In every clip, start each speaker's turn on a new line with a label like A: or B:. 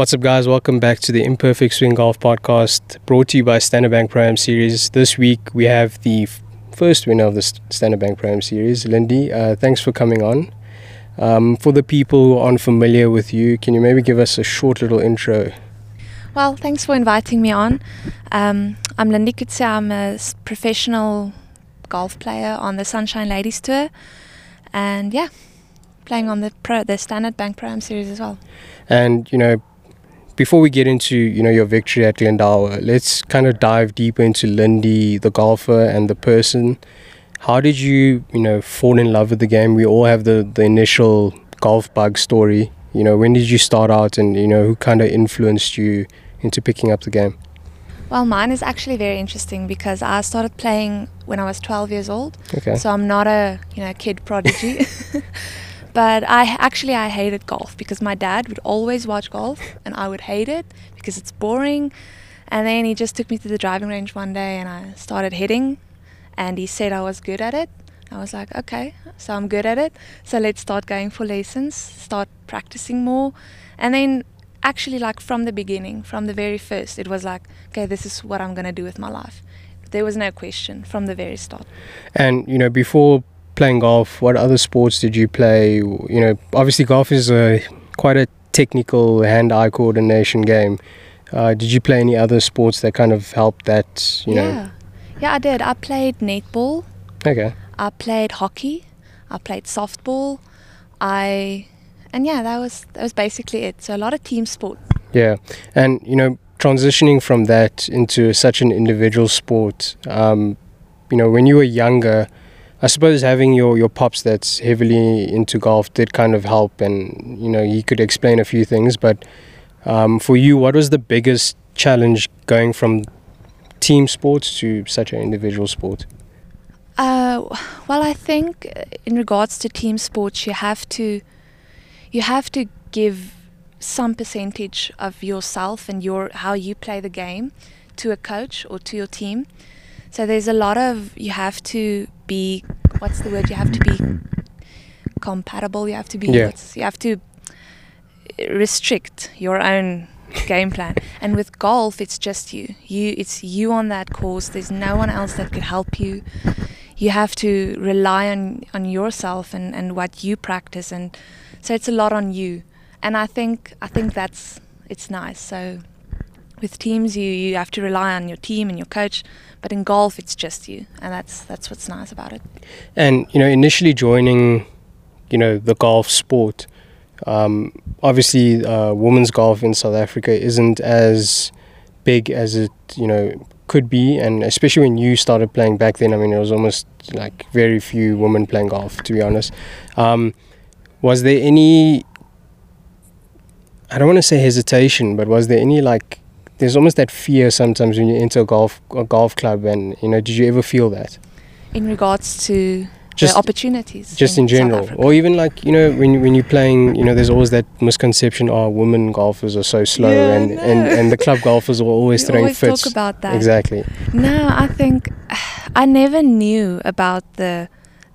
A: What's up, guys? Welcome back to the Imperfect Swing Golf Podcast, brought to you by Standard Bank Pro Am Series. This week we have the f- first winner of the Standard Bank Pro Am Series, Lindy. Uh, thanks for coming on. Um, for the people who aren't familiar with you, can you maybe give us a short little intro?
B: Well, thanks for inviting me on. Um, I'm Lindy Kutse. I'm a professional golf player on the Sunshine Ladies Tour, and yeah, playing on the pro, the Standard Bank Pro Am Series as well.
A: And you know, before we get into you know your victory at Glendower, let's kind of dive deeper into Lindy, the golfer, and the person. How did you you know fall in love with the game? We all have the the initial golf bug story. You know, when did you start out, and you know who kind of influenced you into picking up the game?
B: Well, mine is actually very interesting because I started playing when I was 12 years old.
A: Okay.
B: So I'm not a you know kid prodigy. but I actually I hated golf because my dad would always watch golf and I would hate it because it's boring. And then he just took me to the driving range one day and I started hitting and he said I was good at it. I was like, okay, so I'm good at it. So let's start going for lessons, start practicing more. And then actually like from the beginning, from the very first, it was like, okay, this is what I'm going to do with my life. There was no question from the very start.
A: And you know, before playing golf, what other sports did you play? You know, obviously golf is a quite a technical hand-eye coordination game. Uh, did you play any other sports that kind of helped that? You
B: yeah.
A: know.
B: Yeah, I did. I played netball.
A: Okay.
B: I played hockey. I played softball. I and yeah, that was that was basically it. So a lot of team sport.
A: Yeah, and you know, transitioning from that into such an individual sport, um, you know, when you were younger, I suppose having your your pops that's heavily into golf did kind of help, and you know, he could explain a few things. But um, for you, what was the biggest challenge going from team sports to such an individual sport?
B: Uh, well, I think in regards to team sports, you have to you have to give some percentage of yourself and your how you play the game to a coach or to your team. So there's a lot of you have to be what's the word you have to be compatible. You have to be
A: Yeah.
B: you have to restrict your own game plan. And with golf, it's just you. You it's you on that course. There's no one else that could help you. You have to rely on on yourself and and what you practice and so it's a lot on you. And I think I think that's it's nice. So with teams you you have to rely on your team and your coach, but in golf it's just you. And that's that's what's nice about it.
A: And you know, initially joining, you know, the golf sport, um, obviously, uh, women's golf in South Africa isn't as big as it you know could be, and especially when you started playing back then. I mean, it was almost like very few women playing golf, to be honest. Um, was there any? I don't want to say hesitation, but was there any like? There's almost that fear sometimes when you enter a golf a golf club, and you know, did you ever feel that?
B: In regards to
A: Just
B: the opportunities.
A: just in
B: South
A: general or even like you know when when you're playing you know there's always that misconception oh women golfers are so slow
B: Yeah,
A: and,
B: no.
A: and and the club golfers are always throwing
B: always
A: fits
B: talk about that.
A: exactly
B: No, I think I never knew about the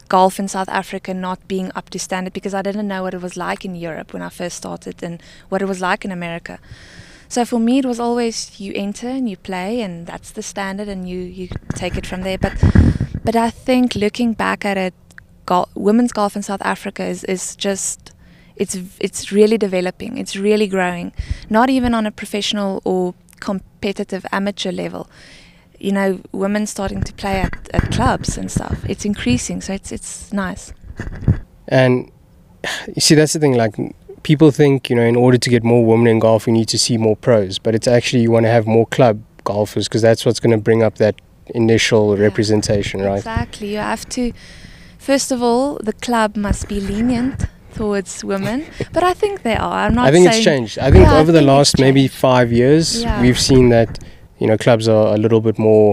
B: golf in South Africa not being up to standard because I didn't know what it was like in Europe when I first started and what it was like in America. So for me, it was always you enter and you play, and that's the standard, and you you take it from there. But but I think looking back at it, women's golf in South Africa is is just it's it's really developing. It's really growing. Not even on a professional or competitive amateur level you know, women starting to play at, at clubs and stuff. It's increasing, so it's it's nice.
A: and you see that's the thing like people think you know in order to get more women in golf you need to see more pros but it's actually you want to have more club golfers because that's what's going to bring up that initial
B: Yeah.
A: representation right
B: Exactly. You have to. First of all, the club must be lenient towards women, but I think they are. I'm not.
A: I think it's changed. I think
B: Yeah, I
A: over the
B: think
A: last maybe five years,
B: Yeah.
A: we've seen that you know clubs are a little bit more,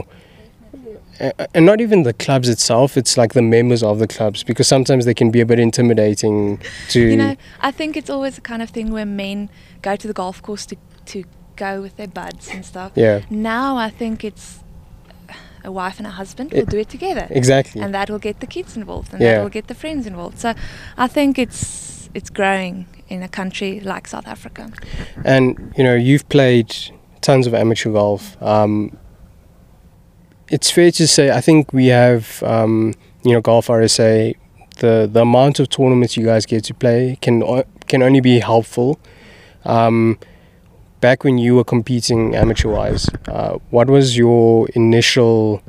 A: and not even the clubs itself. It's like the members of the clubs because sometimes they can be a bit intimidating to.
B: You know, I think it's always the kind of thing where men go to the golf course to to go with their buds and stuff.
A: yeah,
B: Now I think it's a wife and a husband will do it together.
A: exactly.
B: and that will get the kids involved and
A: Yeah.
B: that will get the friends involved so i think it's it's growing in a country like South Africa.
A: And you know, you've played tons of amateur golf. Um, it's fair to say, I think we have, um, you know, Golf RSA. The the amount of tournaments you guys get to play can can only be helpful. Um, back when you were competing amateur wise, uh, what was your initial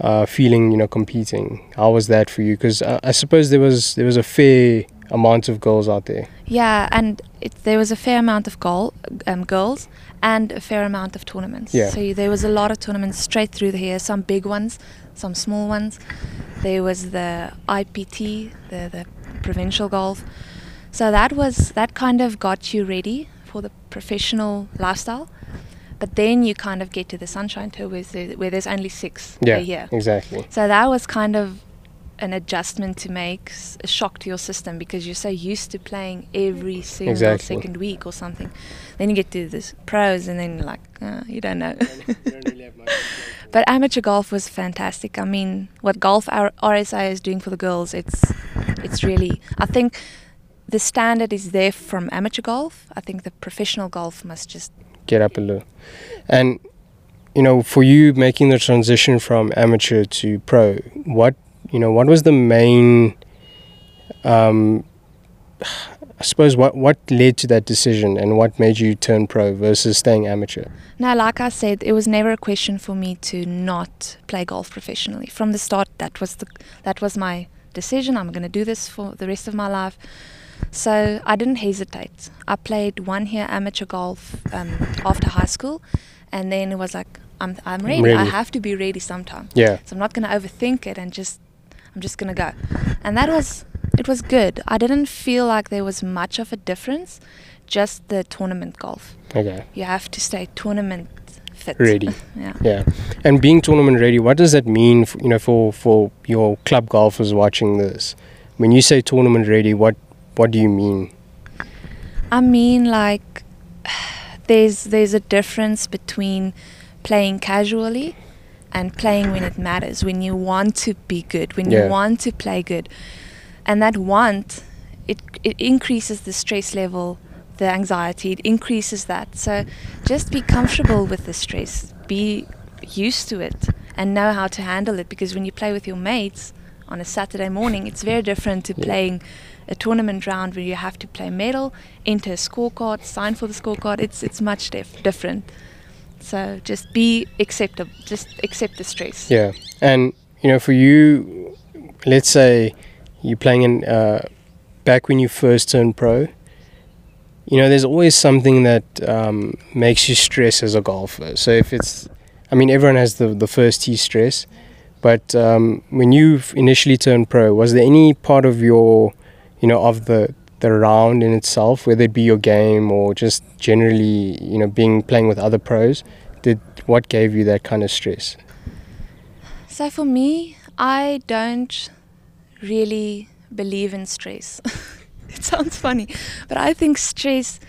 A: uh, feeling? You know, competing. How was that for you? Because uh, I suppose there was there was a fair amount of girls out there.
B: Yeah, and it, there was a fair amount of goal, um, girls and a fair amount of tournaments.
A: Yeah.
B: So there was a lot of tournaments straight through the here, some big ones, some small ones. There was the IPT, the, the provincial golf. So that was that kind of got you ready for the professional lifestyle. But then you kind of get to the Sunshine Tour where, where there's only six
A: Yeah,
B: a year.
A: exactly.
B: So that was kind of an adjustment to make, a shock to your system because you're so used to playing every single
A: Exactly.
B: second week or something. Then you get to this pros and then like uh, you don't know. but amateur golf was fantastic. I mean, what golf R- RSA is doing for the girls, it's it's really. I think the standard is there from amateur golf. I think the professional golf must just
A: get up a little. And you know, for you making the transition from amateur to pro, what you know, what was the main um I suppose what what led to that decision and what made you turn pro versus staying amateur?
B: Now, like I said, it was never a question for me to not play golf professionally. From the start, that was the that was my decision. I'm going to do this for the rest of my life. So I didn't hesitate. I played one year amateur golf um, after high school, and then it was like, I'm I'm ready. I
A: ready.
B: have to be ready sometime.
A: Yeah.
B: So I'm not going to overthink it and just I'm just going to go. And that was it was good. I didn't feel like there was much of a difference, just the tournament golf.
A: Okay.
B: You have to stay tournament fit.
A: Ready.
B: yeah.
A: Yeah. And being tournament ready, what does that mean f you know for for your club golfers watching this? When you say tournament ready, what what do you mean?
B: I mean like there's there's a difference between playing casually and playing when it matters, when you want to be good, when
A: Yeah.
B: you want to play good. And that want it it increases the stress level, the anxiety, it increases that. So just be comfortable with the stress. Be used to it and know how to handle it because when you play with your mates on a Saturday morning, it's very different to
A: Yeah.
B: playing a tournament round where you have to play medal, enter a scorecard, sign for the scorecard. It's it's much dif- different. So just be acceptable. Just accept the stress.
A: Yeah, and you know, for you, let's say you're playing in uh, back when you first turned pro. You know, there's always something that um, makes you stress as a golfer. So if it's, I mean, everyone has the the first tee stress, but um, when you initially turned pro, was there any part of your, you know, of the the round in itself, whether it be your game or just generally, you know, being playing with other pros, did what gave you that kind of stress?
B: So for me, I don't really believe in stress. it sounds funny, but I think stress.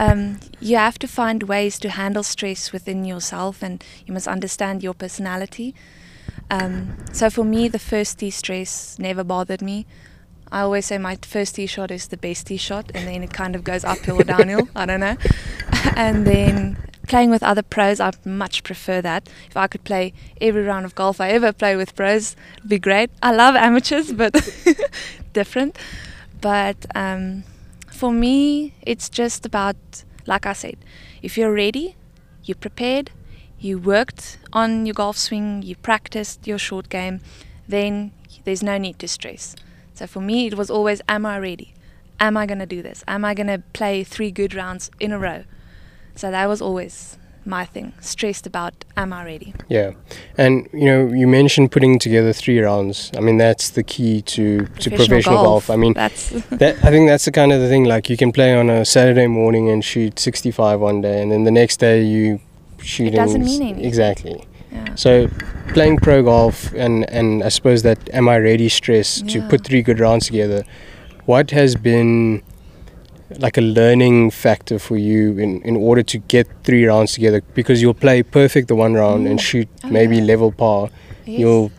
B: Um, you have to find ways to handle stress within yourself, and you must understand your personality. Um, so for me, the first stress never bothered me. I always say my first tee shot is the best tee shot, and then it kind of goes uphill or downhill. I don't know. and then playing with other pros, I much prefer that. If I could play every round of golf I ever play with pros, it'd be great. I love amateurs, but different. But um, for me, it's just about, like I said, if you're ready, you're prepared, you worked on your golf swing, you practiced your short game, then there's no need to stress. So for me, it was always, am I ready? Am I going to do this? Am I going to play three good rounds in a row? So that was always my thing, stressed about, am I ready?
A: Yeah, and you know, you mentioned putting together three rounds. I mean, that's the key to to professional golf. I mean,
B: that's
A: that I think that's the kind of the thing. Like you can play on a Saturday morning and shoot 65 one day, and then the next day you shooting.
B: doesn't mean anything.
A: Exactly.
B: Yeah.
A: So playing pro golf and and I suppose that am I ready stress to put three good rounds together. What has been like a learning factor for you in, in order to get three rounds together because you'll play perfect the one round and
B: Mm.
A: shoot
B: Oh,
A: maybe level par
B: Yes.
A: you'll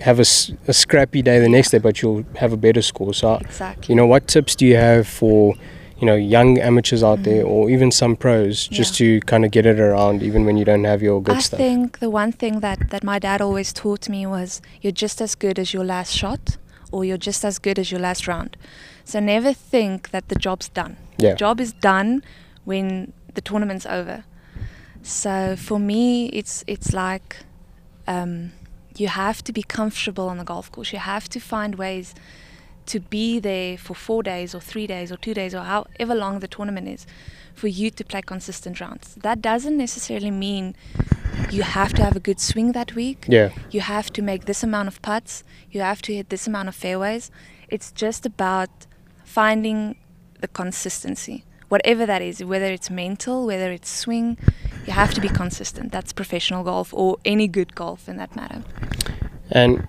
A: have a, a, scrappy day the next day, but you'll have a better score. So,
B: Exactly.
A: you know, what tips do you have for, you know, young amateurs out there
B: Mm.
A: or even some pros just to kind of get it around even when you don't have your good
B: I
A: stuff?
B: I think the one thing that, that my dad always taught me was you're just as good as your last shot or you're just as good as your last round. So never think that the job's done.
A: Yeah.
B: The job is done when the tournament's over. So for me, it's it's like um, you have to be comfortable on the golf course. You have to find ways to be there for four days or three days or two days or however long the tournament is for you to play consistent rounds. That doesn't necessarily mean you have to have a good swing that week.
A: Yeah.
B: You have to make this amount of putts. You have to hit this amount of fairways. It's just about finding the consistency, whatever that is, whether it's mental, whether it's swing. You have to be consistent. That's professional golf or any good golf in that matter.
A: And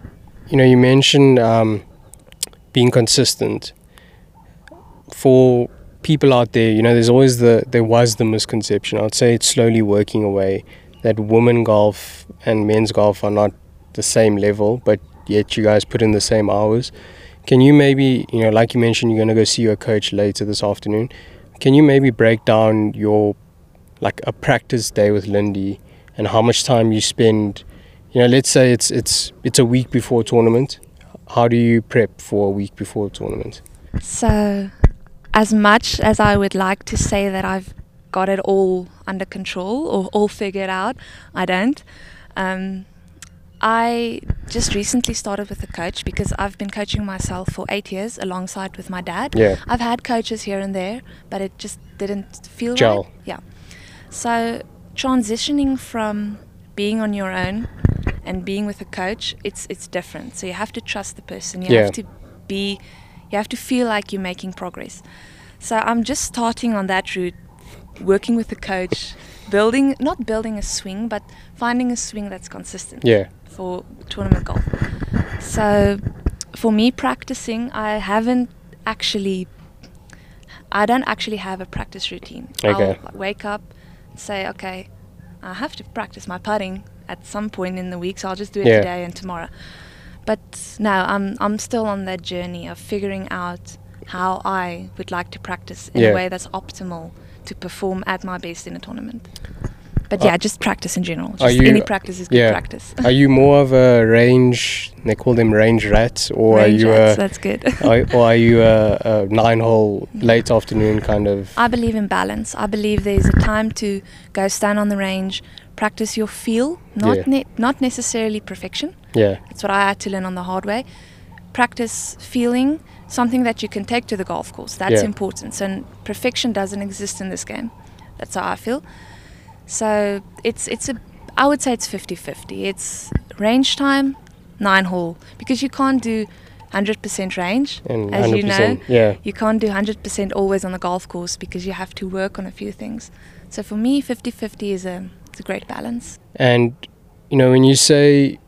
A: you know, you mentioned um, being consistent. For people out there, you know, there's always the there was the misconception. I'd say it's slowly working away that women golf and men's golf are not the same level, but yet you guys put in the same hours. Can you maybe, you know, like you mentioned, you're going to go see your coach later this afternoon. Can you maybe break down your like a practice day with Lindy and how much time you spend? You know, let's say it's it's it's a week before tournament. How do you prep for a week before a tournament?
B: So, as much as I would like to say that I've got it all under control or all figured out, I don't. Um, I just recently started with a coach because I've been coaching myself for eight years alongside with my dad.
A: Yeah.
B: I've had coaches here and there, but it just didn't feel
A: Gel.
B: right. Yeah. So transitioning from being on your own and being with a coach, it's it's different. So you have to trust the person. You
A: Yeah.
B: have to be you have to feel like you're making progress. So I'm just starting on that route, working with a coach, building not building a swing, but finding a swing that's consistent
A: Yeah.
B: for tournament golf. So for me practicing, I haven't actually I don't actually have a practice routine.
A: Okay.
B: I'll wake up, say, okay, I have to practice my putting at some point in the week, so I'll just do it
A: Yeah.
B: today and tomorrow. But no, I'm I'm still on that journey of figuring out how I would like to practice in
A: Yeah.
B: a way that's optimal to perform at my best in a tournament. But
A: Are-
B: yeah, just practice in general. Just
A: you-
B: any practice is good
A: yeah.
B: practice.
A: Are you more of a range? They call them range rats, or
B: Range
A: are you
B: rats,
A: a,
B: that's good.
A: are, or are you a, a nine-hole late afternoon kind of?
B: I believe in balance. I believe there's a time to go stand on the range, practice your feel, not
A: Yeah.
B: ne- not necessarily perfection.
A: Yeah.
B: That's what I had to learn on the hard way. Practice feeling, something that you can take to the golf course. That's
A: Yeah.
B: important. So perfection doesn't exist in this game. That's how I feel. So it's it's a I would say it's 50-50. It's range time, nine hole because you can't do 100% range
A: And
B: as you know.
A: yeah.
B: You can't do 100% always on the golf course because you have to work on a few things. So for me, 50 50 is a, it's a great balance.
A: And you know, when you say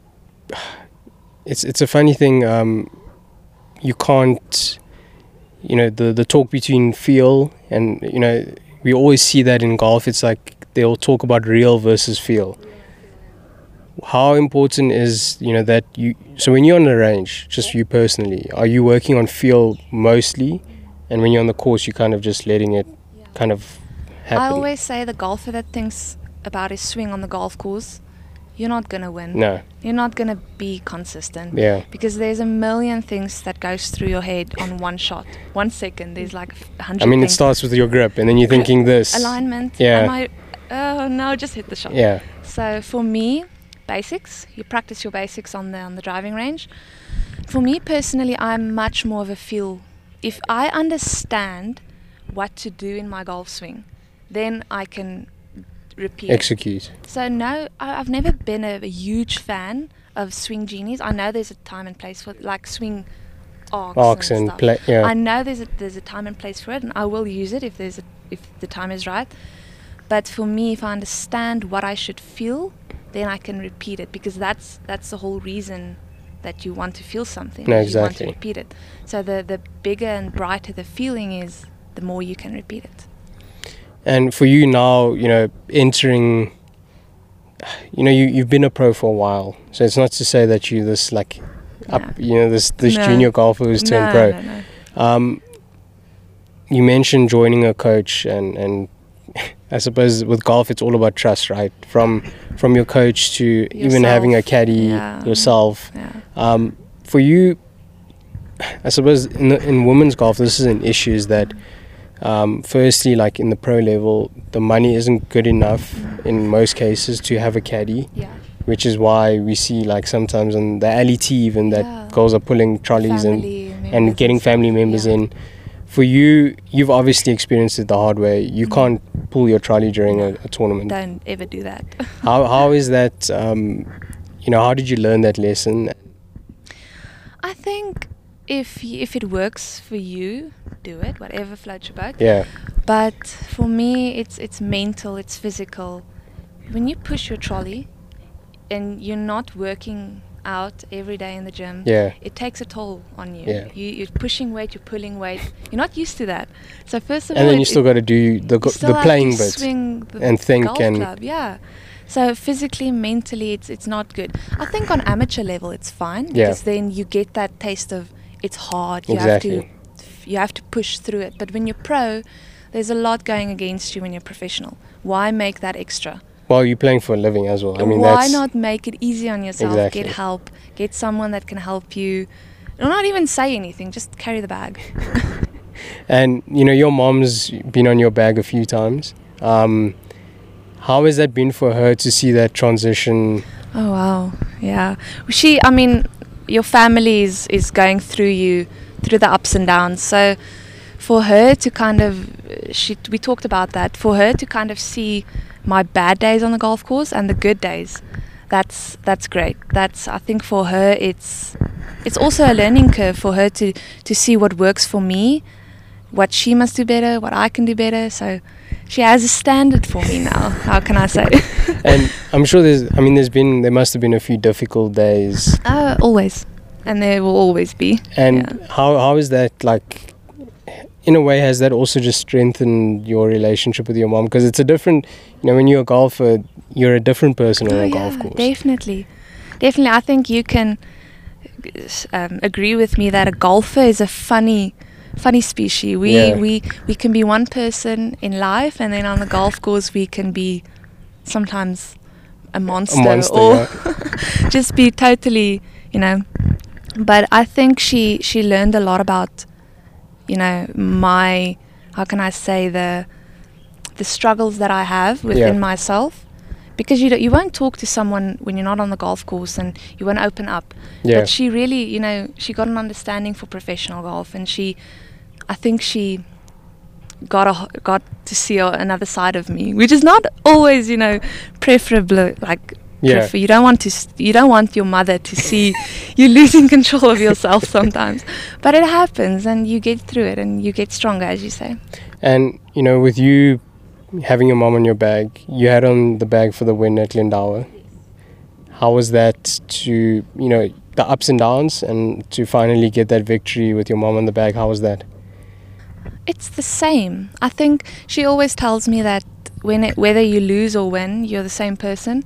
A: it's it's a funny thing. Um, you can't, you know, the the talk between feel and you know, we always see that in golf. It's like they'll talk about real versus feel. How important is you know that you? So when you're on the range, just you personally, are you working on feel mostly, and when you're on the course, you're kind of just letting it kind of happen.
B: I always say the golfer that thinks about his swing on the golf course, you're not going to win.
A: no,
B: You're not going to be consistent.
A: yeah,
B: Because there's a million things that goes through your head on one shot. One second, there's like a hundred
A: I mean, it starts with your grip, and then you're thinking this.
B: alignment.
A: Yeah.
B: Am I, oh no, just hit the shot.
A: Yeah,
B: So for me, basics. You practice your basics on the on the driving range. For me personally, I'm much more of a feel. If I understand what to do in my golf swing, then I can repeat.
A: execute.
B: So no, I, I've never been a, a huge fan of swing genies. I know there's a time and place for like swing arcs,
A: Arcs
B: and,
A: and
B: stuff.
A: play. Yeah,
B: I know there's a there's a time and place for it, and I will use it if there's a if the time is right. But for me, if I understand what I should feel, then I can repeat it because that's that's the whole reason that you want to feel something.
A: No,
B: is You want
A: exactly.
B: to repeat it. So the the bigger and brighter the feeling is, the more you can repeat it.
A: And for you now, you know, entering. You know, you you've been a pro for a while, so it's not to say that you this like up,
B: No.
A: you know, this this
B: No.
A: junior golfer who's turned
B: no,
A: pro. Um, you mentioned joining a coach, and and I suppose with golf, it's all about trust, right? From from your coach to even having a caddy
B: yeah.
A: yourself.
B: Yeah.
A: Um, for you, I suppose in the, in women's golf, this is an issue. Is that um, firstly, like in the pro level, the money isn't good enough in most cases to have a caddy,
B: Yeah.
A: which is why we see like sometimes on the LET even that
B: Yeah.
A: girls are pulling trolleys and
B: Family
A: and getting family members
B: Yeah.
A: in. For you, you've obviously experienced it the hard way. You
B: Mm.
A: can't pull your trolley during a, a tournament.
B: Don't ever do that.
A: How how is that? Um, you know, how did you learn that lesson?
B: I think if if it works for you, do it. Whatever floats your boat.
A: Yeah,
B: But for me, it's it's mental, it's physical. When you push your trolley, and you're not working out every day in the gym,
A: yeah,
B: it takes a toll on you.
A: Yeah.
B: you. You're pushing weight, you're pulling weight. You're not used to that. So first of
A: and
B: all,
A: then you still got to do the go- the playing bit.
B: swing the
A: and think
B: golf
A: and-
B: club, yeah. So physically, mentally, it's it's not good. I think on amateur level, it's fine
A: Yeah.
B: because then you get that taste of it's hard. You
A: Exactly.
B: have to you have to push through it. But when you're pro, there's a lot going against you when you're professional. Why make that extra?
A: Well, you're playing for a living as well. I mean,
B: Why not make it easy on yourself?
A: Exactly.
B: Get help. Get someone that can help you. Or not even say anything. Just carry the bag.
A: And you know, your mom's been on your bag a few times. Um, how has that been for her to see that transition?
B: Oh wow, yeah. She, I mean, your family is is going through you through the ups and downs. So for her to kind of, she we talked about that. For her to kind of see my bad days on the golf course and the good days, that's that's great. That's I think for her it's it's also a learning curve for her to to see what works for me, what she must do better, what I can do better. So. She has a standard for me now. How can I say?
A: And I'm sure there's. I mean, there's been. There must have been a few difficult days.
B: Uh, always. And there will always be.
A: And
B: Yeah.
A: how how is that like? In a way, has that also just strengthened your relationship with your mom? Because it's a different. You know, when you're a golfer, you're a different person on
B: Oh,
A: a
B: yeah,
A: golf course.
B: Definitely. Definitely. I think you can um, agree with me that a golfer is a funny funny species. We
A: Yeah.
B: we we can be one person in life and then on the golf course we can be sometimes a monster,
A: monster,
B: or
A: yeah.
B: just be totally, you know. But I think she she learned a lot about, you know, my how can I say the the struggles that I have within
A: Yeah.
B: myself. Because you don't, you won't talk to someone when you're not on the golf course and you won't open up.
A: Yeah.
B: But she really, you know, she got an understanding for professional golf, and she, I think she got a got to see another side of me, which is not always, you know, preferable. Like,
A: Yeah.
B: prefer, you don't want to, s- you don't want your mother to see you losing control of yourself sometimes, but it happens, and you get through it, and you get stronger, as you say.
A: And you know, with you having your mom on your bag, you had on the bag for the win at Glendower. How was that to you know the ups and downs, and to finally get that victory with your mom on the bag? How was that?
B: It's the same. I think she always tells me that when it, whether you lose or win, you're the same person.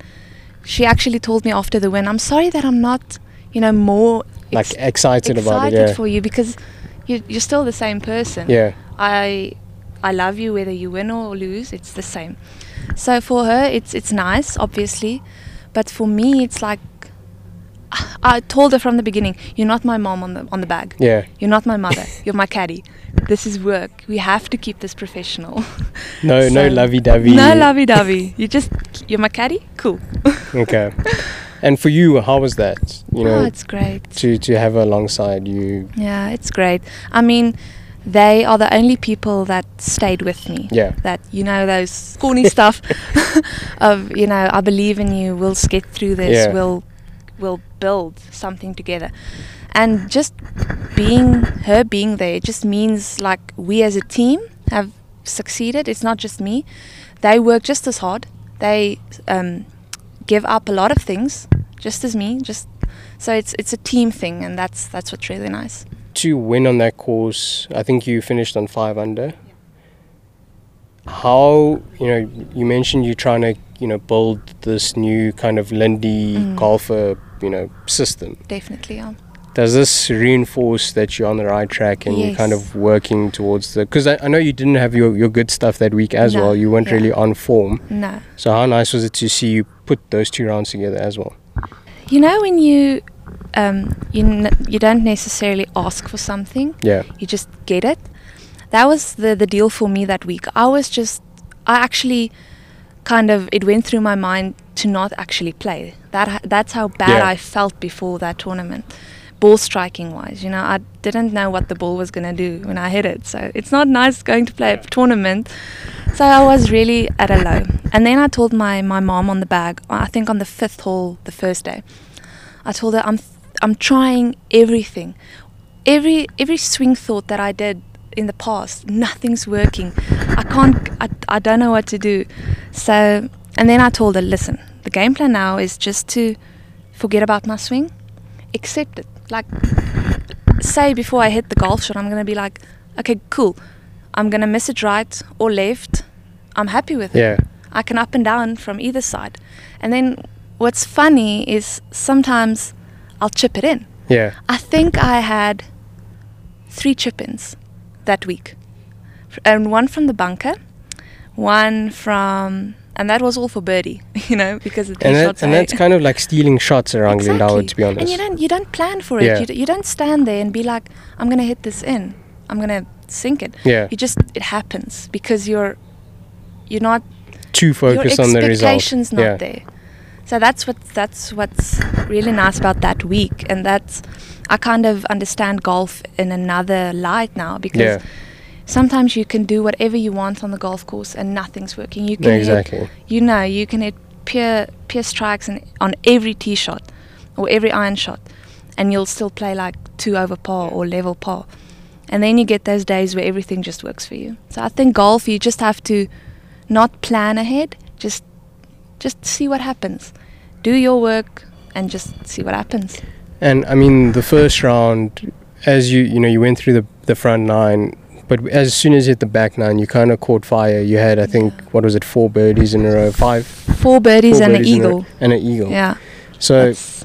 B: She actually told me after the win, "I'm sorry that I'm not, you know, more
A: Like
B: ex-
A: excited, about it?
B: excited
A: Yeah.
B: for you because you, you're still the same person.
A: Yeah.
B: I I love you whether you win or lose. It's the same. So for her, it's it's nice, obviously, but for me, it's like I told her from the beginning, "You're not my mom on the on the bag.
A: Yeah.
B: You're not my mother. You're my caddy. This is work. We have to keep this professional.
A: No, no
B: So-
A: lovey-dovey.
B: no lovey-dovey. You just you're my caddy. Cool.
A: Okay. And for you, how was that? You know,
B: oh, it's great.
A: to to have her alongside you.
B: Yeah, it's great. I mean, they are the only people that stayed with me.
A: Yeah.
B: That you know those corny stuff of you know I believe in you. We'll get through this.
A: Yeah.
B: We'll we'll build something together. And just being her being there it just means like we as a team have succeeded. It's not just me. They work just as hard. They um, give up a lot of things, just as me. Just so it's it's a team thing, and that's that's what's really nice.
A: To win on that course, I think you finished on five under. How you know you mentioned you're trying to you know build this new kind of Lindy
B: Mm.
A: golfer you know system.
B: Definitely, yeah.
A: Does this reinforce that you're on the right track and you're kind of working towards the? Because I, I know you didn't have your, your good stuff that week as
B: No,
A: well. You weren't
B: yeah.
A: really on form.
B: No.
A: So how nice was it to see you put those two rounds together as well?
B: You know when you um, you n- you don't necessarily ask for something,
A: Yeah.
B: you just get it. That was the the deal for me that week. I was just I actually kind of it went through my mind to not actually play. That that's how bad
A: Yeah.
B: I felt before that tournament. Ball striking wise, you know, I didn't know what the ball was going to do when I hit it. So it's not nice going to play a tournament. So I was really at a low. And then I told my, my mom on the bag, uh, I think on the fifth hole, the first day, I told her I'm I'm trying everything. Every every swing thought that I did in the past, nothing's working. I can't I, I don't know what to do. So and then I told her, listen, the game plan now is just to forget about my swing, accept it. Like say before I hit the golf shot, I'm gonna be like, okay, cool. I'm gonna miss it right or left. I'm happy with it.
A: Yeah.
B: I can up and down from either side. And then what's funny is sometimes I'll chip it in.
A: Yeah.
B: I think I had three chip ins that week. And one from the bunker, one from, and that was all for birdie, you know, because the
A: And, that,
B: shots
A: and that's eh? kind of like stealing shots around Glendower, to be honest.
B: and you don't you don't plan for it.
A: Yeah.
B: You, d- you don't stand there and be like, I'm gonna hit this in. I'm gonna sink it.
A: yeah.
B: You just it happens because you're you're not
A: Too focused on the result.
B: expectations not
A: yeah.
B: there. So that's what that's what's really nice about that week, and that's I kind of understand golf in another light now because
A: Yeah.
B: Sometimes you can do whatever you want on the golf course and nothing's working. You can
A: Yeah,
B: hit,
A: exactly.
B: you know you can hit pure pure strikes and on every tee shot or every iron shot, and you'll still play like two over par or level par. And then you get those days where everything just works for you. So I think golf, you just have to not plan ahead, just just see what happens. Do your work and just see what happens.
A: And I mean, the first round, as you you know, you went through the the front nine, but as soon as you hit the back nine, you kind of caught fire. You had, I think, what was it, four birdies in a row, five,
B: Four birdies
A: Four
B: and
A: birdies
B: an eagle.
A: and an eagle.
B: Yeah.
A: So
B: that's-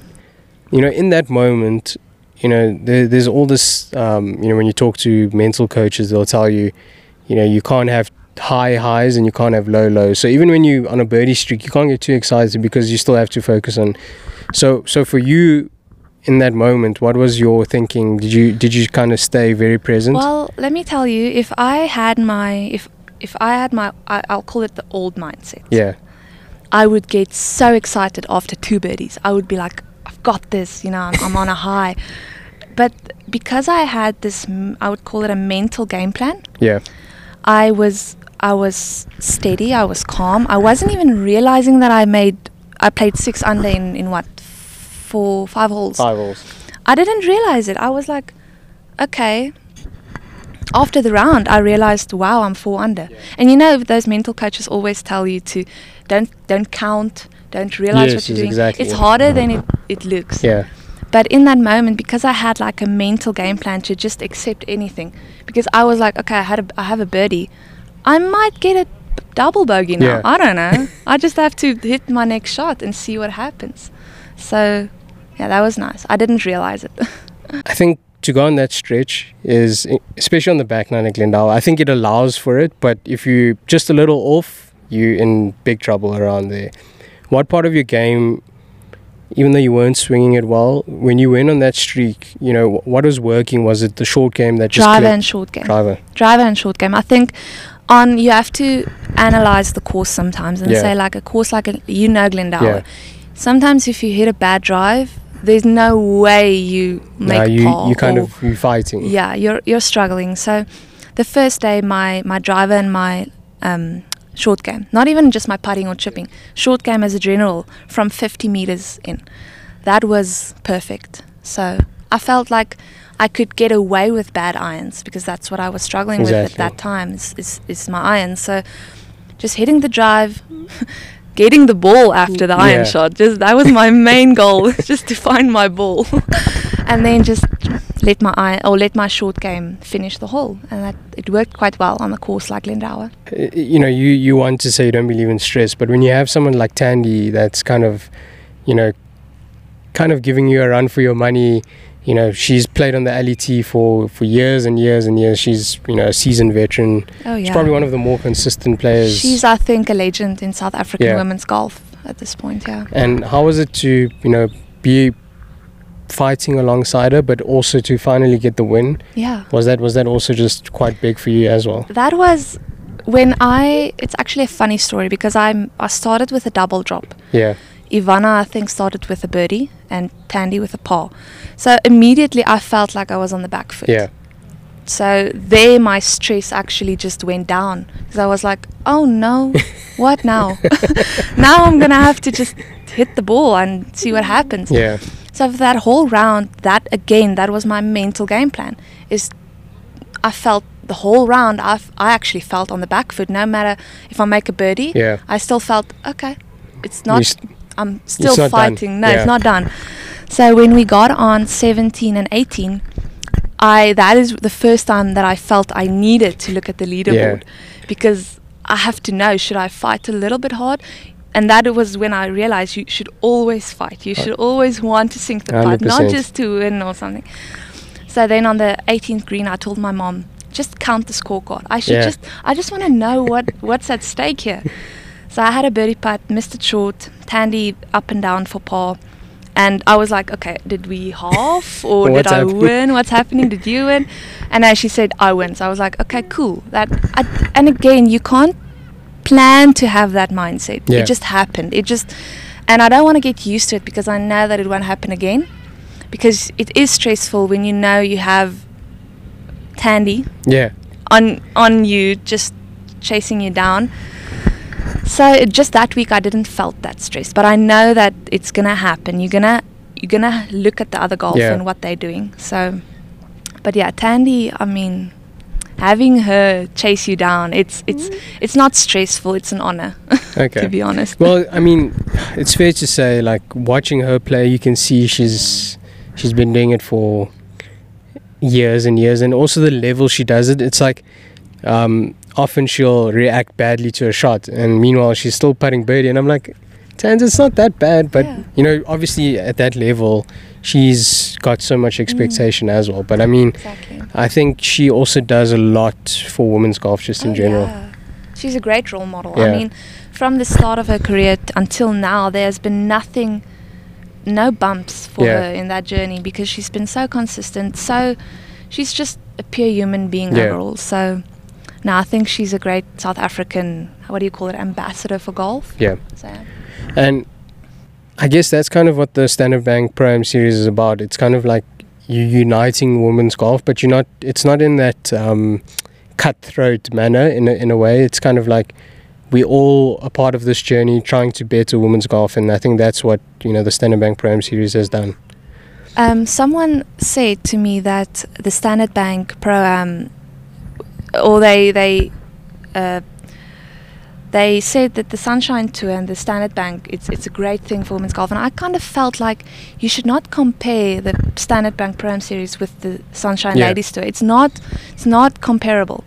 A: you know, in that moment, you know, there, there's all this. Um, you know, when you talk to mental coaches, they'll tell you, you know, you can't have high highs and you can't have low lows. So even when you're on a birdie streak, you can't get too excited because you still have to focus on. So so for you, in that moment, what was your thinking? Did you did you kind of stay very present?
B: well, let me tell you, if I had my if if I had my I, I'll call it the old mindset.
A: yeah,
B: I would get so excited after two birdies. I would be like, I've got this, you know, I'm, I'm on a high. But because I had this, I would call it a mental game plan.
A: yeah,
B: I was I was steady. I was calm. I wasn't even realizing that I made I played six under in in what four five holes.
A: five holes.
B: I didn't realize it. I was like, okay. After the round, I realized, wow, I'm four under. And you know, those mental coaches always tell you to don't don't count, don't realize
A: Yes,
B: what you're doing.
A: exactly.
B: It's harder than it, it looks.
A: Yeah,
B: But in that moment, because I had like a mental game plan to just accept anything, because I was like, okay, I had a, I have a birdie, I might get a double bogey now.
A: Yeah.
B: I don't know. I just have to hit my next shot and see what happens. So, yeah, that was nice. I didn't realize it.
A: I think to go on that stretch is, especially on the back nine at Glendower, I think it allows for it. But if you just a little off, you're in big trouble around there. What part of your game, even though you weren't swinging it well, when you went on that streak, you know what was working? Was it the short game that just
B: Driver
A: clicked?
B: and short game.
A: driver?
B: Driver and short game. I think on you have to analyze the course sometimes and
A: Yeah.
B: say like a course like a, you know Glendower.
A: Yeah.
B: Sometimes if you hit a bad drive, there's no way you make
A: Nah, you
B: par
A: you kind
B: or-
A: of you fighting.
B: yeah you're you're struggling. So the first day my my driver and my um short game not even just my putting or chipping short game as a general from 50 meters in. That was perfect. So i felt like i could get away with bad irons because that's what i was struggling with at that time is, is, is my irons. So just hitting the drive getting the ball after the iron
A: Yeah.
B: shot just that was my main goal just to find my ball and then just let my iron or let my short game finish the hole and that it worked quite well on a course like Glendower.
A: Uh, you know, you you want to say you don't believe in stress, but when you have someone like Tandi that's kind of, you know, kind of giving you a run for your money. You know, she's played on the LET for, for years and years and years. She's, you know, a seasoned veteran.
B: Oh yeah.
A: She's probably one of the more consistent players.
B: She's, I think, a legend in South African
A: Yeah.
B: women's golf at this point. Yeah.
A: and how was it to, you know, be fighting alongside her, but also to finally get the win?
B: Yeah.
A: Was that was that also just quite big for you as well?
B: That was when I. It's actually a funny story because I'm. I started with a double drop.
A: Yeah,
B: Ivana, I think, started with a birdie and Tandi with a par. So immediately I felt like I was on the back foot.
A: yeah,
B: So there, my stress actually just went down because I was like, "Oh no, what now? now I'm gonna have to just hit the ball and see what happens."
A: yeah,
B: So for that whole round, that again, that was my mental game plan. Is I felt the whole round. I I actually felt on the back foot. No matter if I make a birdie,
A: yeah.
B: I still felt okay. It's not.
A: s-
B: I'm still
A: done.
B: fighting. No,
A: Yeah.
B: it's not done. So when we got on 17 and 18, I that is the first time that I felt I needed to look at the leaderboard because I have to know should I fight a little bit hard. And that was when I realized you should always fight. You should always want to sink the putt, not just to win or something. So then on the 18th green, I told my mom, just count the scorecard. I should
A: Yeah.
B: just, I just want to know what what's at stake here. So I had a birdie putt, missed it short, Tandi up and down for par. And I was like, okay, did we half or did I
A: happening?
B: win? What's happening? Did you win? And as she said, I win. So I was like, okay, cool. That I, and again, you can't plan to have that mindset.
A: Yeah.
B: It just happened. It just, and I don't want to get used to it because I know that it won't happen again. Because it is stressful when you know you have Tandi
A: Yeah,
B: on on you just chasing you down so just that week i didn't felt that stress but i know that it's gonna happen you're gonna you're gonna look at the other golfer
A: Yeah.
B: and what they're doing so but yeah Tandi i mean having her chase you down it's it's it's not stressful it's an honor
A: okay.
B: to be honest
A: Well, I mean, it's fair to say, like watching her play, you can see she's she's been doing it for years and years, and also the level she does it. It's like um, often she'll react badly to a shot, and meanwhile she's still putting birdie, and I'm like, Tans, it's not that bad, but
B: Yeah.
A: you know, obviously at that level, she's got so much expectation as well. But I mean,
B: exactly
A: I think she also does a lot for women's golf, just in
B: Oh,
A: general.
B: yeah. She's a great role model.
A: Yeah.
B: I mean, from the start of her career t- until now, there's been nothing, no bumps for her in that journey because she's been so consistent. So she's just a pure human being overall. So now I think she's a great South African, what do you call it, ambassador for golf.
A: Yeah.
B: So.
A: And I guess that's kind of what the Standard Bank Pro Am series is about. It's kind of like you uniting women's golf, but you're not. It's not in that um, cutthroat manner. In a, in a way, it's kind of like we all a part of this journey, trying to better women's golf, and I think that's what you know the Standard Bank Pro Am series has done.
B: Um, someone said to me that the Standard Bank Pro Am, or they they uh, they said that the Sunshine Tour and the Standard Bank it's it's a great thing for women's golf, and I kind of felt like you should not compare the Standard Bank Pro series with the Sunshine
A: Yeah.
B: Ladies Tour. It's not it's not comparable.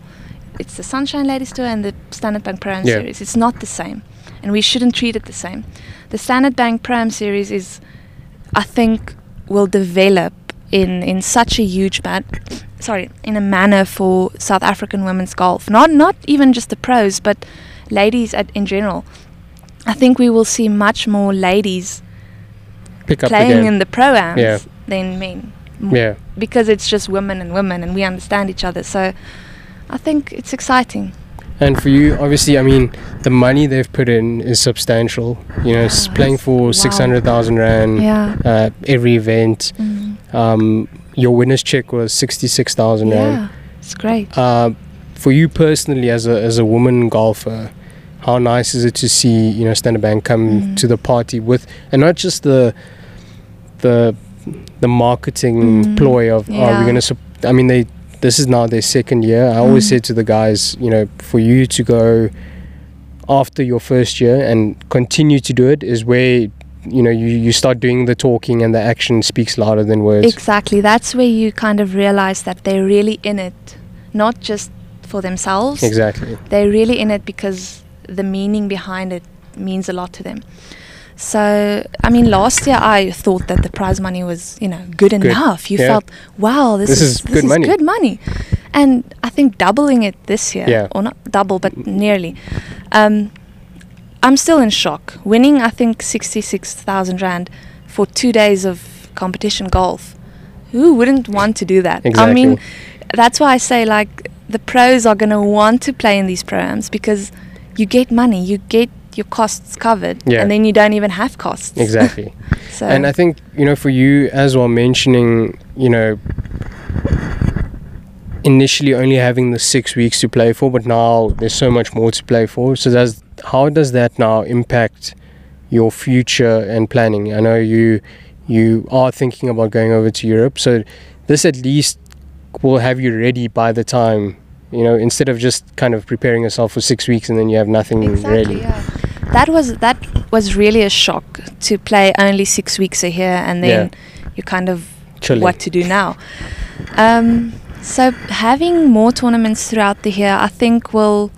B: It's the Sunshine Ladies Tour and the Standard Bank Pro
A: Yeah.
B: series. It's not the same, and we shouldn't treat it the same. The Standard Bank Pro series is, I think, will develop in in such a huge man, sorry, in a manner for South African women's golf. Not not even just the pros, but ladies at, in general. I think we will see much more ladies
A: Pick up the
B: playing in the pro ams
A: Yeah.
B: than men.
A: Yeah,
B: Because it's just women and women, and we understand each other. So I think it's exciting.
A: and for you, obviously, I mean, the money they've put in is substantial. You know,
B: Ah,
A: playing for
B: wow.
A: six hundred thousand rand
B: Yeah.
A: uh, every event.
B: Mm.
A: Um, your winner's check was sixty six thousand rand.
B: Yeah. It's great.
A: Uh, for you personally, as a as a woman golfer, how nice is it to see you know Standard Bank come
B: Mm.
A: to the party with, and not just the the the marketing
B: Mm.
A: ploy of oh
B: Yeah.
A: we're gonna. Sup-. I mean they this is now their second year. I always
B: Mm.
A: said to the guys, you know, for you to go after your first year and continue to do it is where you know you, you start doing the talking and the action speaks louder than words.
B: Exactly. That's where you kind of realize that they're really in it, not just for themselves.
A: Exactly.
B: They're really in it because the meaning behind it means a lot to them. So, I mean, last year I thought that the prize money was, you know, good,
A: Good.
B: enough. You
A: Yeah.
B: felt, wow, this,
A: This
B: is,
A: is good money."
B: good money. And I think doubling it this year,
A: Yeah.
B: or not double, but nearly. Um, I'm still in shock. Winning, I think, 66,000 Rand for two days of competition golf. Who wouldn't want to do that? Exactly. I mean, that's why I say, like, the pros are going to want to play in these programs because you get money, you get your costs covered,
A: Yeah.
B: and then you don't even have costs.
A: Exactly.
B: So,
A: And I think, you know, for you as well, mentioning, you know, initially only having the six weeks to play for, but now there's so much more to play for. So, does how does that now impact your future and planning? I know you you are thinking about going over to Europe, so this at least will have you ready by the time you know instead of just kind of preparing yourself for six weeks and then you have nothing
B: exactly,
A: ready.
B: yeah. That was that was really a shock to play only six weeks a year, and then you kind of
A: Chilling.
B: what to do now. Um, so having more tournaments throughout the year, I think, will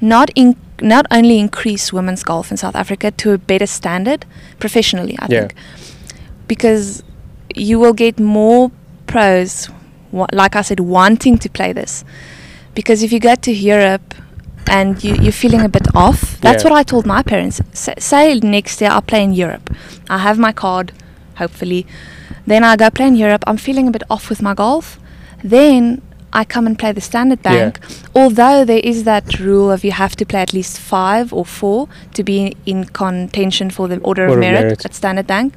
B: not in, not only increase women's golf in South Africa to a better standard professionally. I
A: Yeah.
B: think because you will get more pros, wa- like I said, wanting to play this. Because if you go to Europe and you, you're feeling a bit off, that's
A: Yeah.
B: what I told my parents. S- say next year I'll play in Europe. I have my card, hopefully. Then I go play in Europe. I'm feeling a bit off with my golf. Then I come and play the Standard
A: Yeah.
B: Bank. Although there is that rule of you have to play at least five or four to be in contention for the Order,
A: Order
B: of
A: of
B: Merit,
A: Merit.
B: at Standard Bank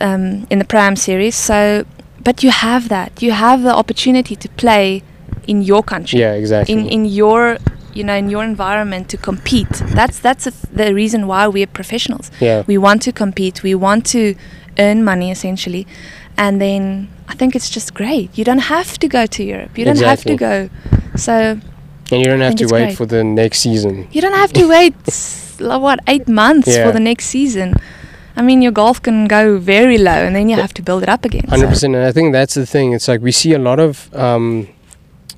B: um, in the Prem series. So, but you have that. You have the opportunity to play in your country
A: Yeah, exactly.
B: in in your you know in your environment to compete that's that's th- the reason why we're professionals
A: yeah.
B: we want to compete we want to earn money essentially and then i think it's just great you don't have to go to europe you don't have to go so
A: And you don't have to wait
B: great.
A: for the next season.
B: you don't have to wait like, what eight months
A: Yeah.
B: for the next season i mean your golf can go very low and then you have to build it up again so-
A: Hundred percent, and I think that's the thing. It's like we see a lot of um,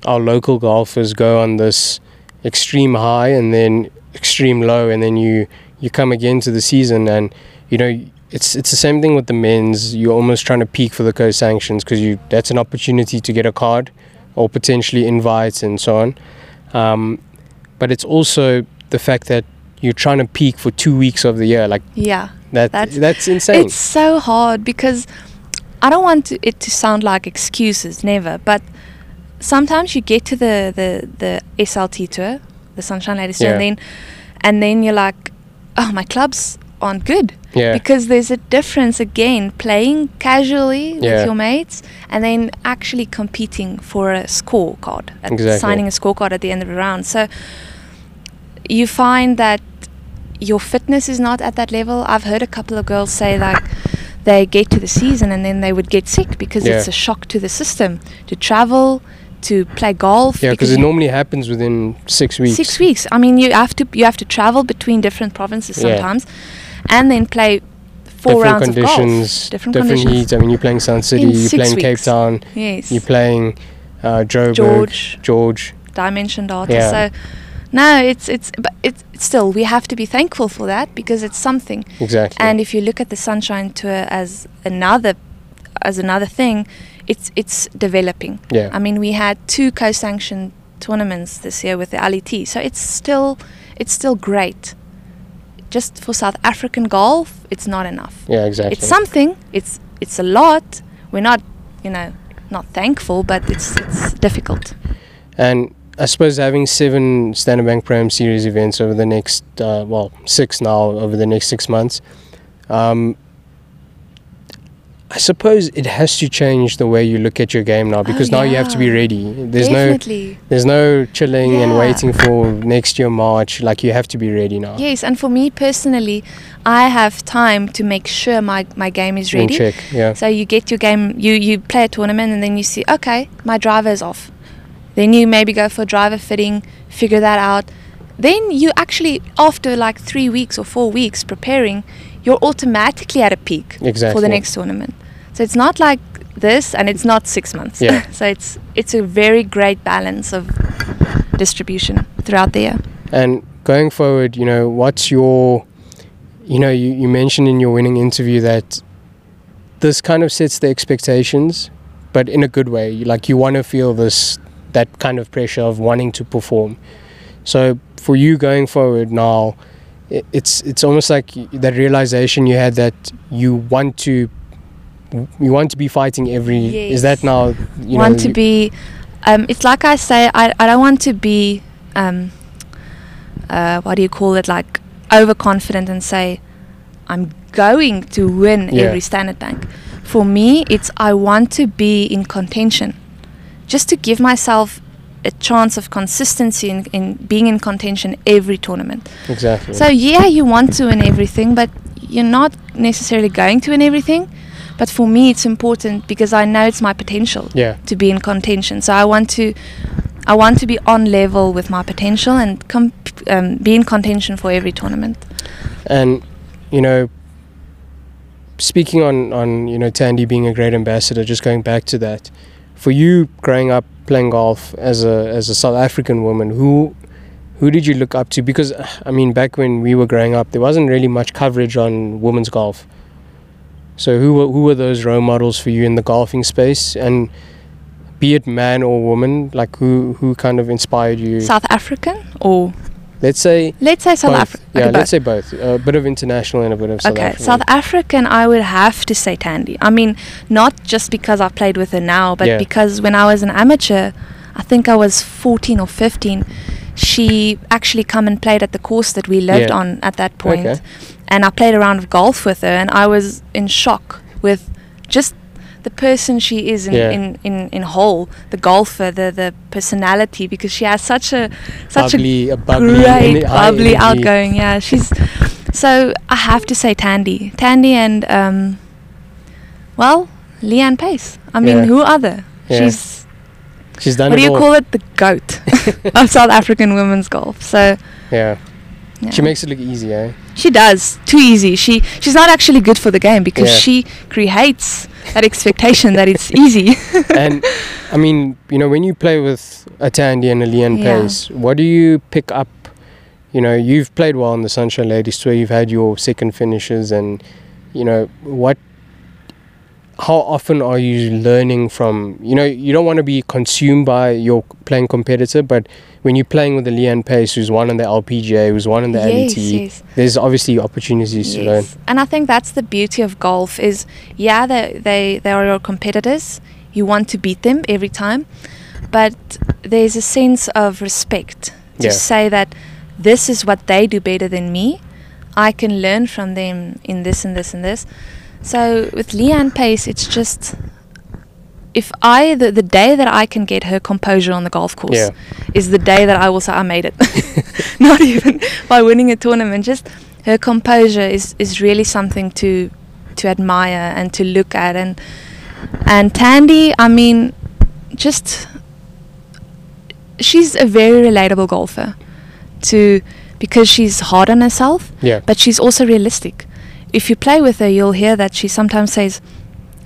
A: our local golfers go on this extreme high and then extreme low, and then you you come again to the season, and you know it's it's the same thing with the men's. You're almost trying to peak for the co-sanctions because you that's an opportunity to get a card or potentially invites and so on. Um, but it's also the fact that you're trying to peak for two weeks of the year, like
B: yeah
A: that.
B: That's-
A: That's, insane.
B: It's so hard because I don't want to, it to sound like excuses, never. But sometimes you get to the the, the SLT tour, the Sunshine Ladies tour, and then and then you're like, oh, my clubs aren't good
A: yeah,
B: because there's a difference again playing casually
A: Yeah.
B: with your mates and then actually competing for a scorecard,
A: Exactly.
B: signing a scorecard at the end of the round. So you find that your fitness is not at that level. I've heard a couple of girls say like they get to the season and then they would get sick because
A: Yeah.
B: it's a shock to the system to travel, to play golf.
A: yeah, because it normally happens within six weeks.
B: Six weeks. I mean, you have to you have to travel between different provinces
A: Yeah.
B: And then play four
A: different
B: rounds
A: conditions,
B: of golf. Different, conditions.
A: heat. I mean, you're playing Sun City, you're playing Cape. Town,
B: Yes.
A: you're playing uh, Joburg,
B: George.
A: George.
B: dimension data.
A: Yeah.
B: So no, it's it's but it's still we have to be thankful for that because it's something.
A: Exactly.
B: And if you look at the Sunshine Tour as another as another thing, it's it's developing.
A: yeah,
B: I mean, we had two co-sanctioned tournaments this year with the LET, so it's still it's still great. Just for South African golf, it's not enough.
A: yeah, exactly.
B: It's something. It's it's a lot. We're not, you know, not thankful, but it's it's difficult.
A: and I suppose having seven Standard Bank Prem Series events over the next, uh, well, six now over the next six months. Um, I suppose it has to change the way you look at your game now oh, because now you have to be
B: Oh,
A: ready. There's no there's no chilling and waiting for next year March. Like you have to be ready now.
B: Yes, and for me personally, I have time to make sure my, my game is
A: In
B: ready.
A: check. Yeah.
B: So you get your game, you, you play a tournament, and then you see, okay, my driver is off. Then you maybe go for driver fitting, figure that out. Then you actually, after like three weeks or four weeks preparing, you're automatically at a peak
A: Exactly.
B: for the next tournament. So it's not like this, and it's not six months.
A: Yeah.
B: so it's it's a very great balance of distribution throughout the year.
A: And going forward, you know, what's your you know, you, you mentioned in your winning interview that this kind of sets the expectations, but in a good way. Like you want to feel this that kind of pressure of wanting to perform. So for you going forward now, it's it's almost like that realization you had that you want to you want to be fighting every is that now you
B: want
A: know
B: to
A: you-
B: be um, it's like i say I, I don't want to be um, uh, what do you call it like overconfident and say i'm going to win
A: Yeah.
B: every standard bank. For me it's i want to be in contention. Just to give myself a chance of consistency in, in being in contention every tournament
A: exactly
B: so yeah, you want to win everything, but you're not necessarily going to win everything. But for me, it's important because I know it's my potential
A: yeah
B: to be in contention. So I want to, I want to be on level with my potential and com- um, be in contention for every tournament.
A: And you know, speaking on on you know Tandi being a great ambassador, just going back to that, for you growing up playing golf as a as a South African woman, who who did you look up to? Because I mean, back when we were growing up, there wasn't really much coverage on women's golf. So who were who were those role models for you in the golfing space and be it man or woman, like who who kind of inspired you?
B: South African or
A: let's say
B: let's say South Africa.
A: Yeah, let's say both. A bit of international and a bit of South
B: okay,
A: African.
B: South African, I would have to say Tandi. I mean, not just because I've played with her now, but
A: Yeah.
B: because when I was an amateur, I think I was 14 or 15, she actually come and played at the course that we lived
A: Yeah.
B: on at that point.
A: Okay.
B: And I played a round of golf with her, and I was in shock with just the person she is in,
A: Yeah.
B: in, in, in whole, the golfer, the, the personality, because she has such a such a
A: bubbly, a bubbly,
B: great, bubbly,
A: energy.
B: outgoing. Yeah, she's. So I have to say Tandi, Tandi, and um, well, Lee-Anne Pace. I mean,
A: Yeah.
B: who other?
A: Yeah.
B: She's
A: She's done
B: what do you
A: all.
B: call it? The goat of South African women's golf. So
A: Yeah.
B: yeah.
A: she makes it look easy, eh?
B: She does too easy. She she's not actually good for the game because
A: Yeah.
B: she creates that expectation that it's easy.
A: and I mean, you know, when you play with a Tandi and a Lee-Anne
B: Yeah.
A: Pace, what do you pick up? You know, you've played well on the Sunshine Ladies Tour. You've had your second finishes, and you know what. How often are you learning from? You know, you don't want to be consumed by your playing competitor, but when you're playing with the Lee-Anne Pace, who's one on the LPGA, who's one on the
B: yes,
A: LET,
B: yes.
A: there's obviously opportunities to learn.
B: And I think that's the beauty of golf is yeah they, they they are your competitors. You want to beat them every time. But there's a sense of respect to
A: Yeah.
B: say that this is what they do better than me. I can learn from them in this and this and this. So with Lee-Anne Pace it's just if I the, the day that I can get her composure on the golf course
A: Yeah.
B: is the day that I will say I made it. Not even by winning a tournament, just her composure is, is really something to to admire and to look at and and Tandi, I mean, just she's a very relatable golfer to because she's hard on herself,
A: Yeah.
B: but she's also realistic. If you play with her, you'll hear that she sometimes says,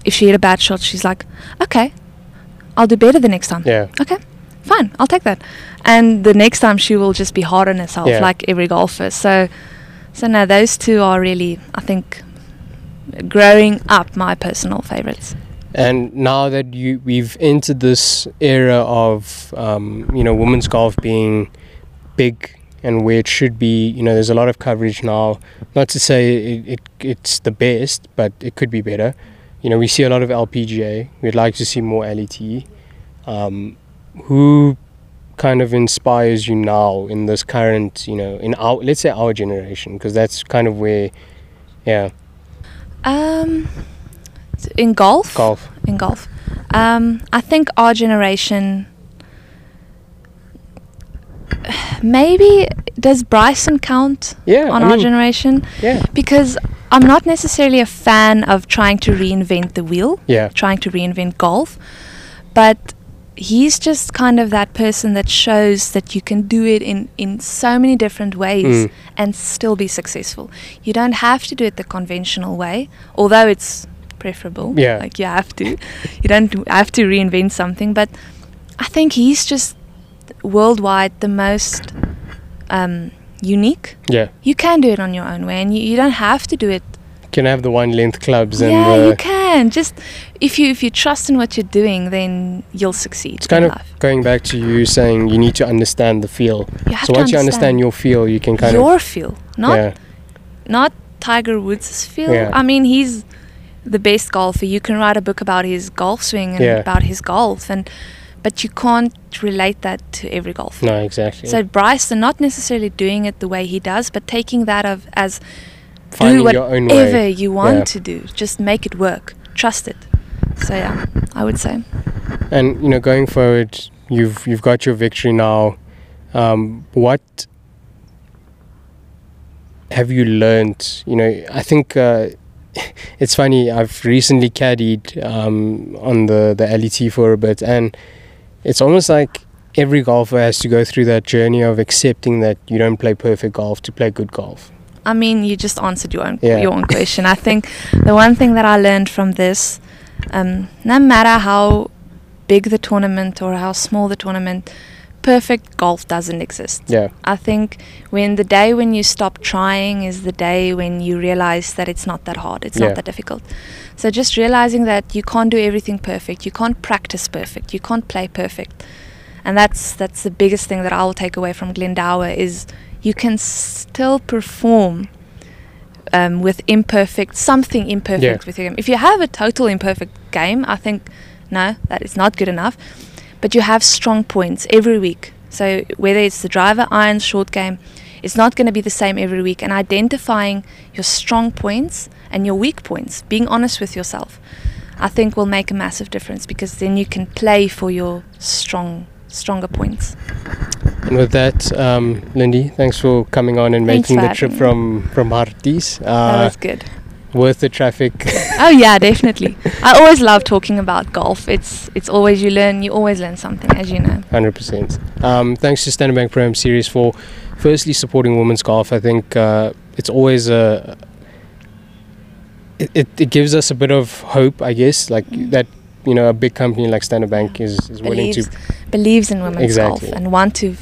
B: if she hit a bad shot, she's like, "Okay, I'll do better the next time."
A: Yeah.
B: okay, fine, I'll take that. And the next time she will just be hard on herself,
A: Yeah.
B: like every golfer. So, so no, those two are really, I think, growing up, my personal favorites.
A: And now that you we've entered this era of um, you know women's golf being big and where it should be, you know, there's a lot of coverage now. Not to say it, it it's the best, but it could be better. You know, we see a lot of LPGA. We'd like to see more LET. Um, who kind of inspires you now in this current, you know, in our let's say our generation, because that's kind of where, yeah,
B: Um, in golf,
A: golf.
B: in golf, um, I think our generation. Maybe does Bryson count
A: Yeah,
B: on
A: I
B: our
A: mean,
B: generation?
A: yeah,
B: Because I'm not necessarily a fan of trying to reinvent the wheel.
A: yeah,
B: trying to reinvent golf, but he's just kind of that person that shows that you can do it in, in so many different ways
A: Mm.
B: and still be successful. You don't have to do it the conventional way, although it's preferable.
A: Yeah.
B: Like you have to. You don't have to reinvent something, but I think he's just worldwide the most um, unique,
A: Yeah.
B: you can do it on your own way, and you, you don't have to do it.
A: You Can have the one length clubs and
B: yeah, you can. Just if you if you trust in what you're doing, then you'll succeed
A: It's kind of
B: life.
A: going back to you saying you need to understand the feel.
B: You have
A: So
B: to
A: once you understand your feel, you can kind
B: your
A: of your
B: feel, not
A: yeah,
B: not Tiger Woods' feel.
A: Yeah.
B: I mean, he's the best golfer. You can write a book about his golf swing and
A: Yeah.
B: about his golf, and but you can't relate that to every golfer.
A: no, exactly.
B: So Bryson, not necessarily doing it the way he does, but taking that of as
A: Finding
B: do whatever you want
A: Yeah.
B: to do. Just make it work. Trust it. So yeah, I would say.
A: And you know, going forward, you've you've got your victory now. Um, what have you learned? You know, I think uh, it's funny. I've recently caddied um, on the the LET for a bit, and it's almost like every golfer has to go through that journey of accepting that you don't play perfect golf to play good golf.
B: I mean, you just answered your own
A: Yeah.
B: your own question. I think the one thing that I learned from this, um, no matter how big the tournament or how small the tournament, perfect golf doesn't exist.
A: Yeah,
B: I think when the day when you stop trying is the day when you realize that it's not that hard, it's
A: Yeah.
B: not that difficult. So just realizing that you can't do everything perfect, you can't practice perfect, you can't play perfect, and that's that's the biggest thing that I will take away from Glendower is you can still perform um, with imperfect something imperfect
A: Yeah.
B: with your game. If you have a total imperfect game, I think no, that is not good enough. But you have strong points every week. So whether it's the driver, irons, short game, it's not going to be the same every week. And identifying your strong points and your weak points, being honest with yourself, I think will make a massive difference because then you can play for your strong, stronger points.
A: and with that, um, Lindy, thanks for coming on and
B: Thanks
A: making the trip
B: me.
A: from from Harties.
B: that
A: Uh,
B: was good.
A: Worth the traffic.
B: Oh yeah, definitely. I always love talking about golf. It's it's always you learn. You always learn something, as you know.
A: Hundred percent. Um, thanks to Standard Bank Am Series for firstly supporting women's golf. I think uh, it's always a it, it, it gives us a bit of hope, I guess, like
B: Mm.
A: that you know a big company like Standard Bank is, is willing
B: Believes
A: to
B: believes in women's
A: Exactly.
B: golf and want to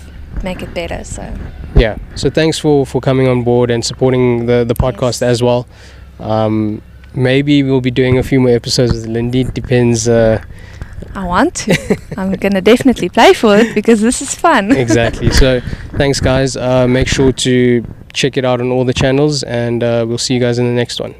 B: make it better. So
A: yeah. So thanks for for coming on board and supporting the the podcast
B: Yes.
A: as well. Um, maybe we'll be doing a few more episodes with Lindy. Depends. Uh,
B: I want to. I'm gonna definitely play for it because this is fun.
A: exactly. So thanks, guys. Uh, make sure to check it out on all the channels, and uh, we'll see you guys in the next one.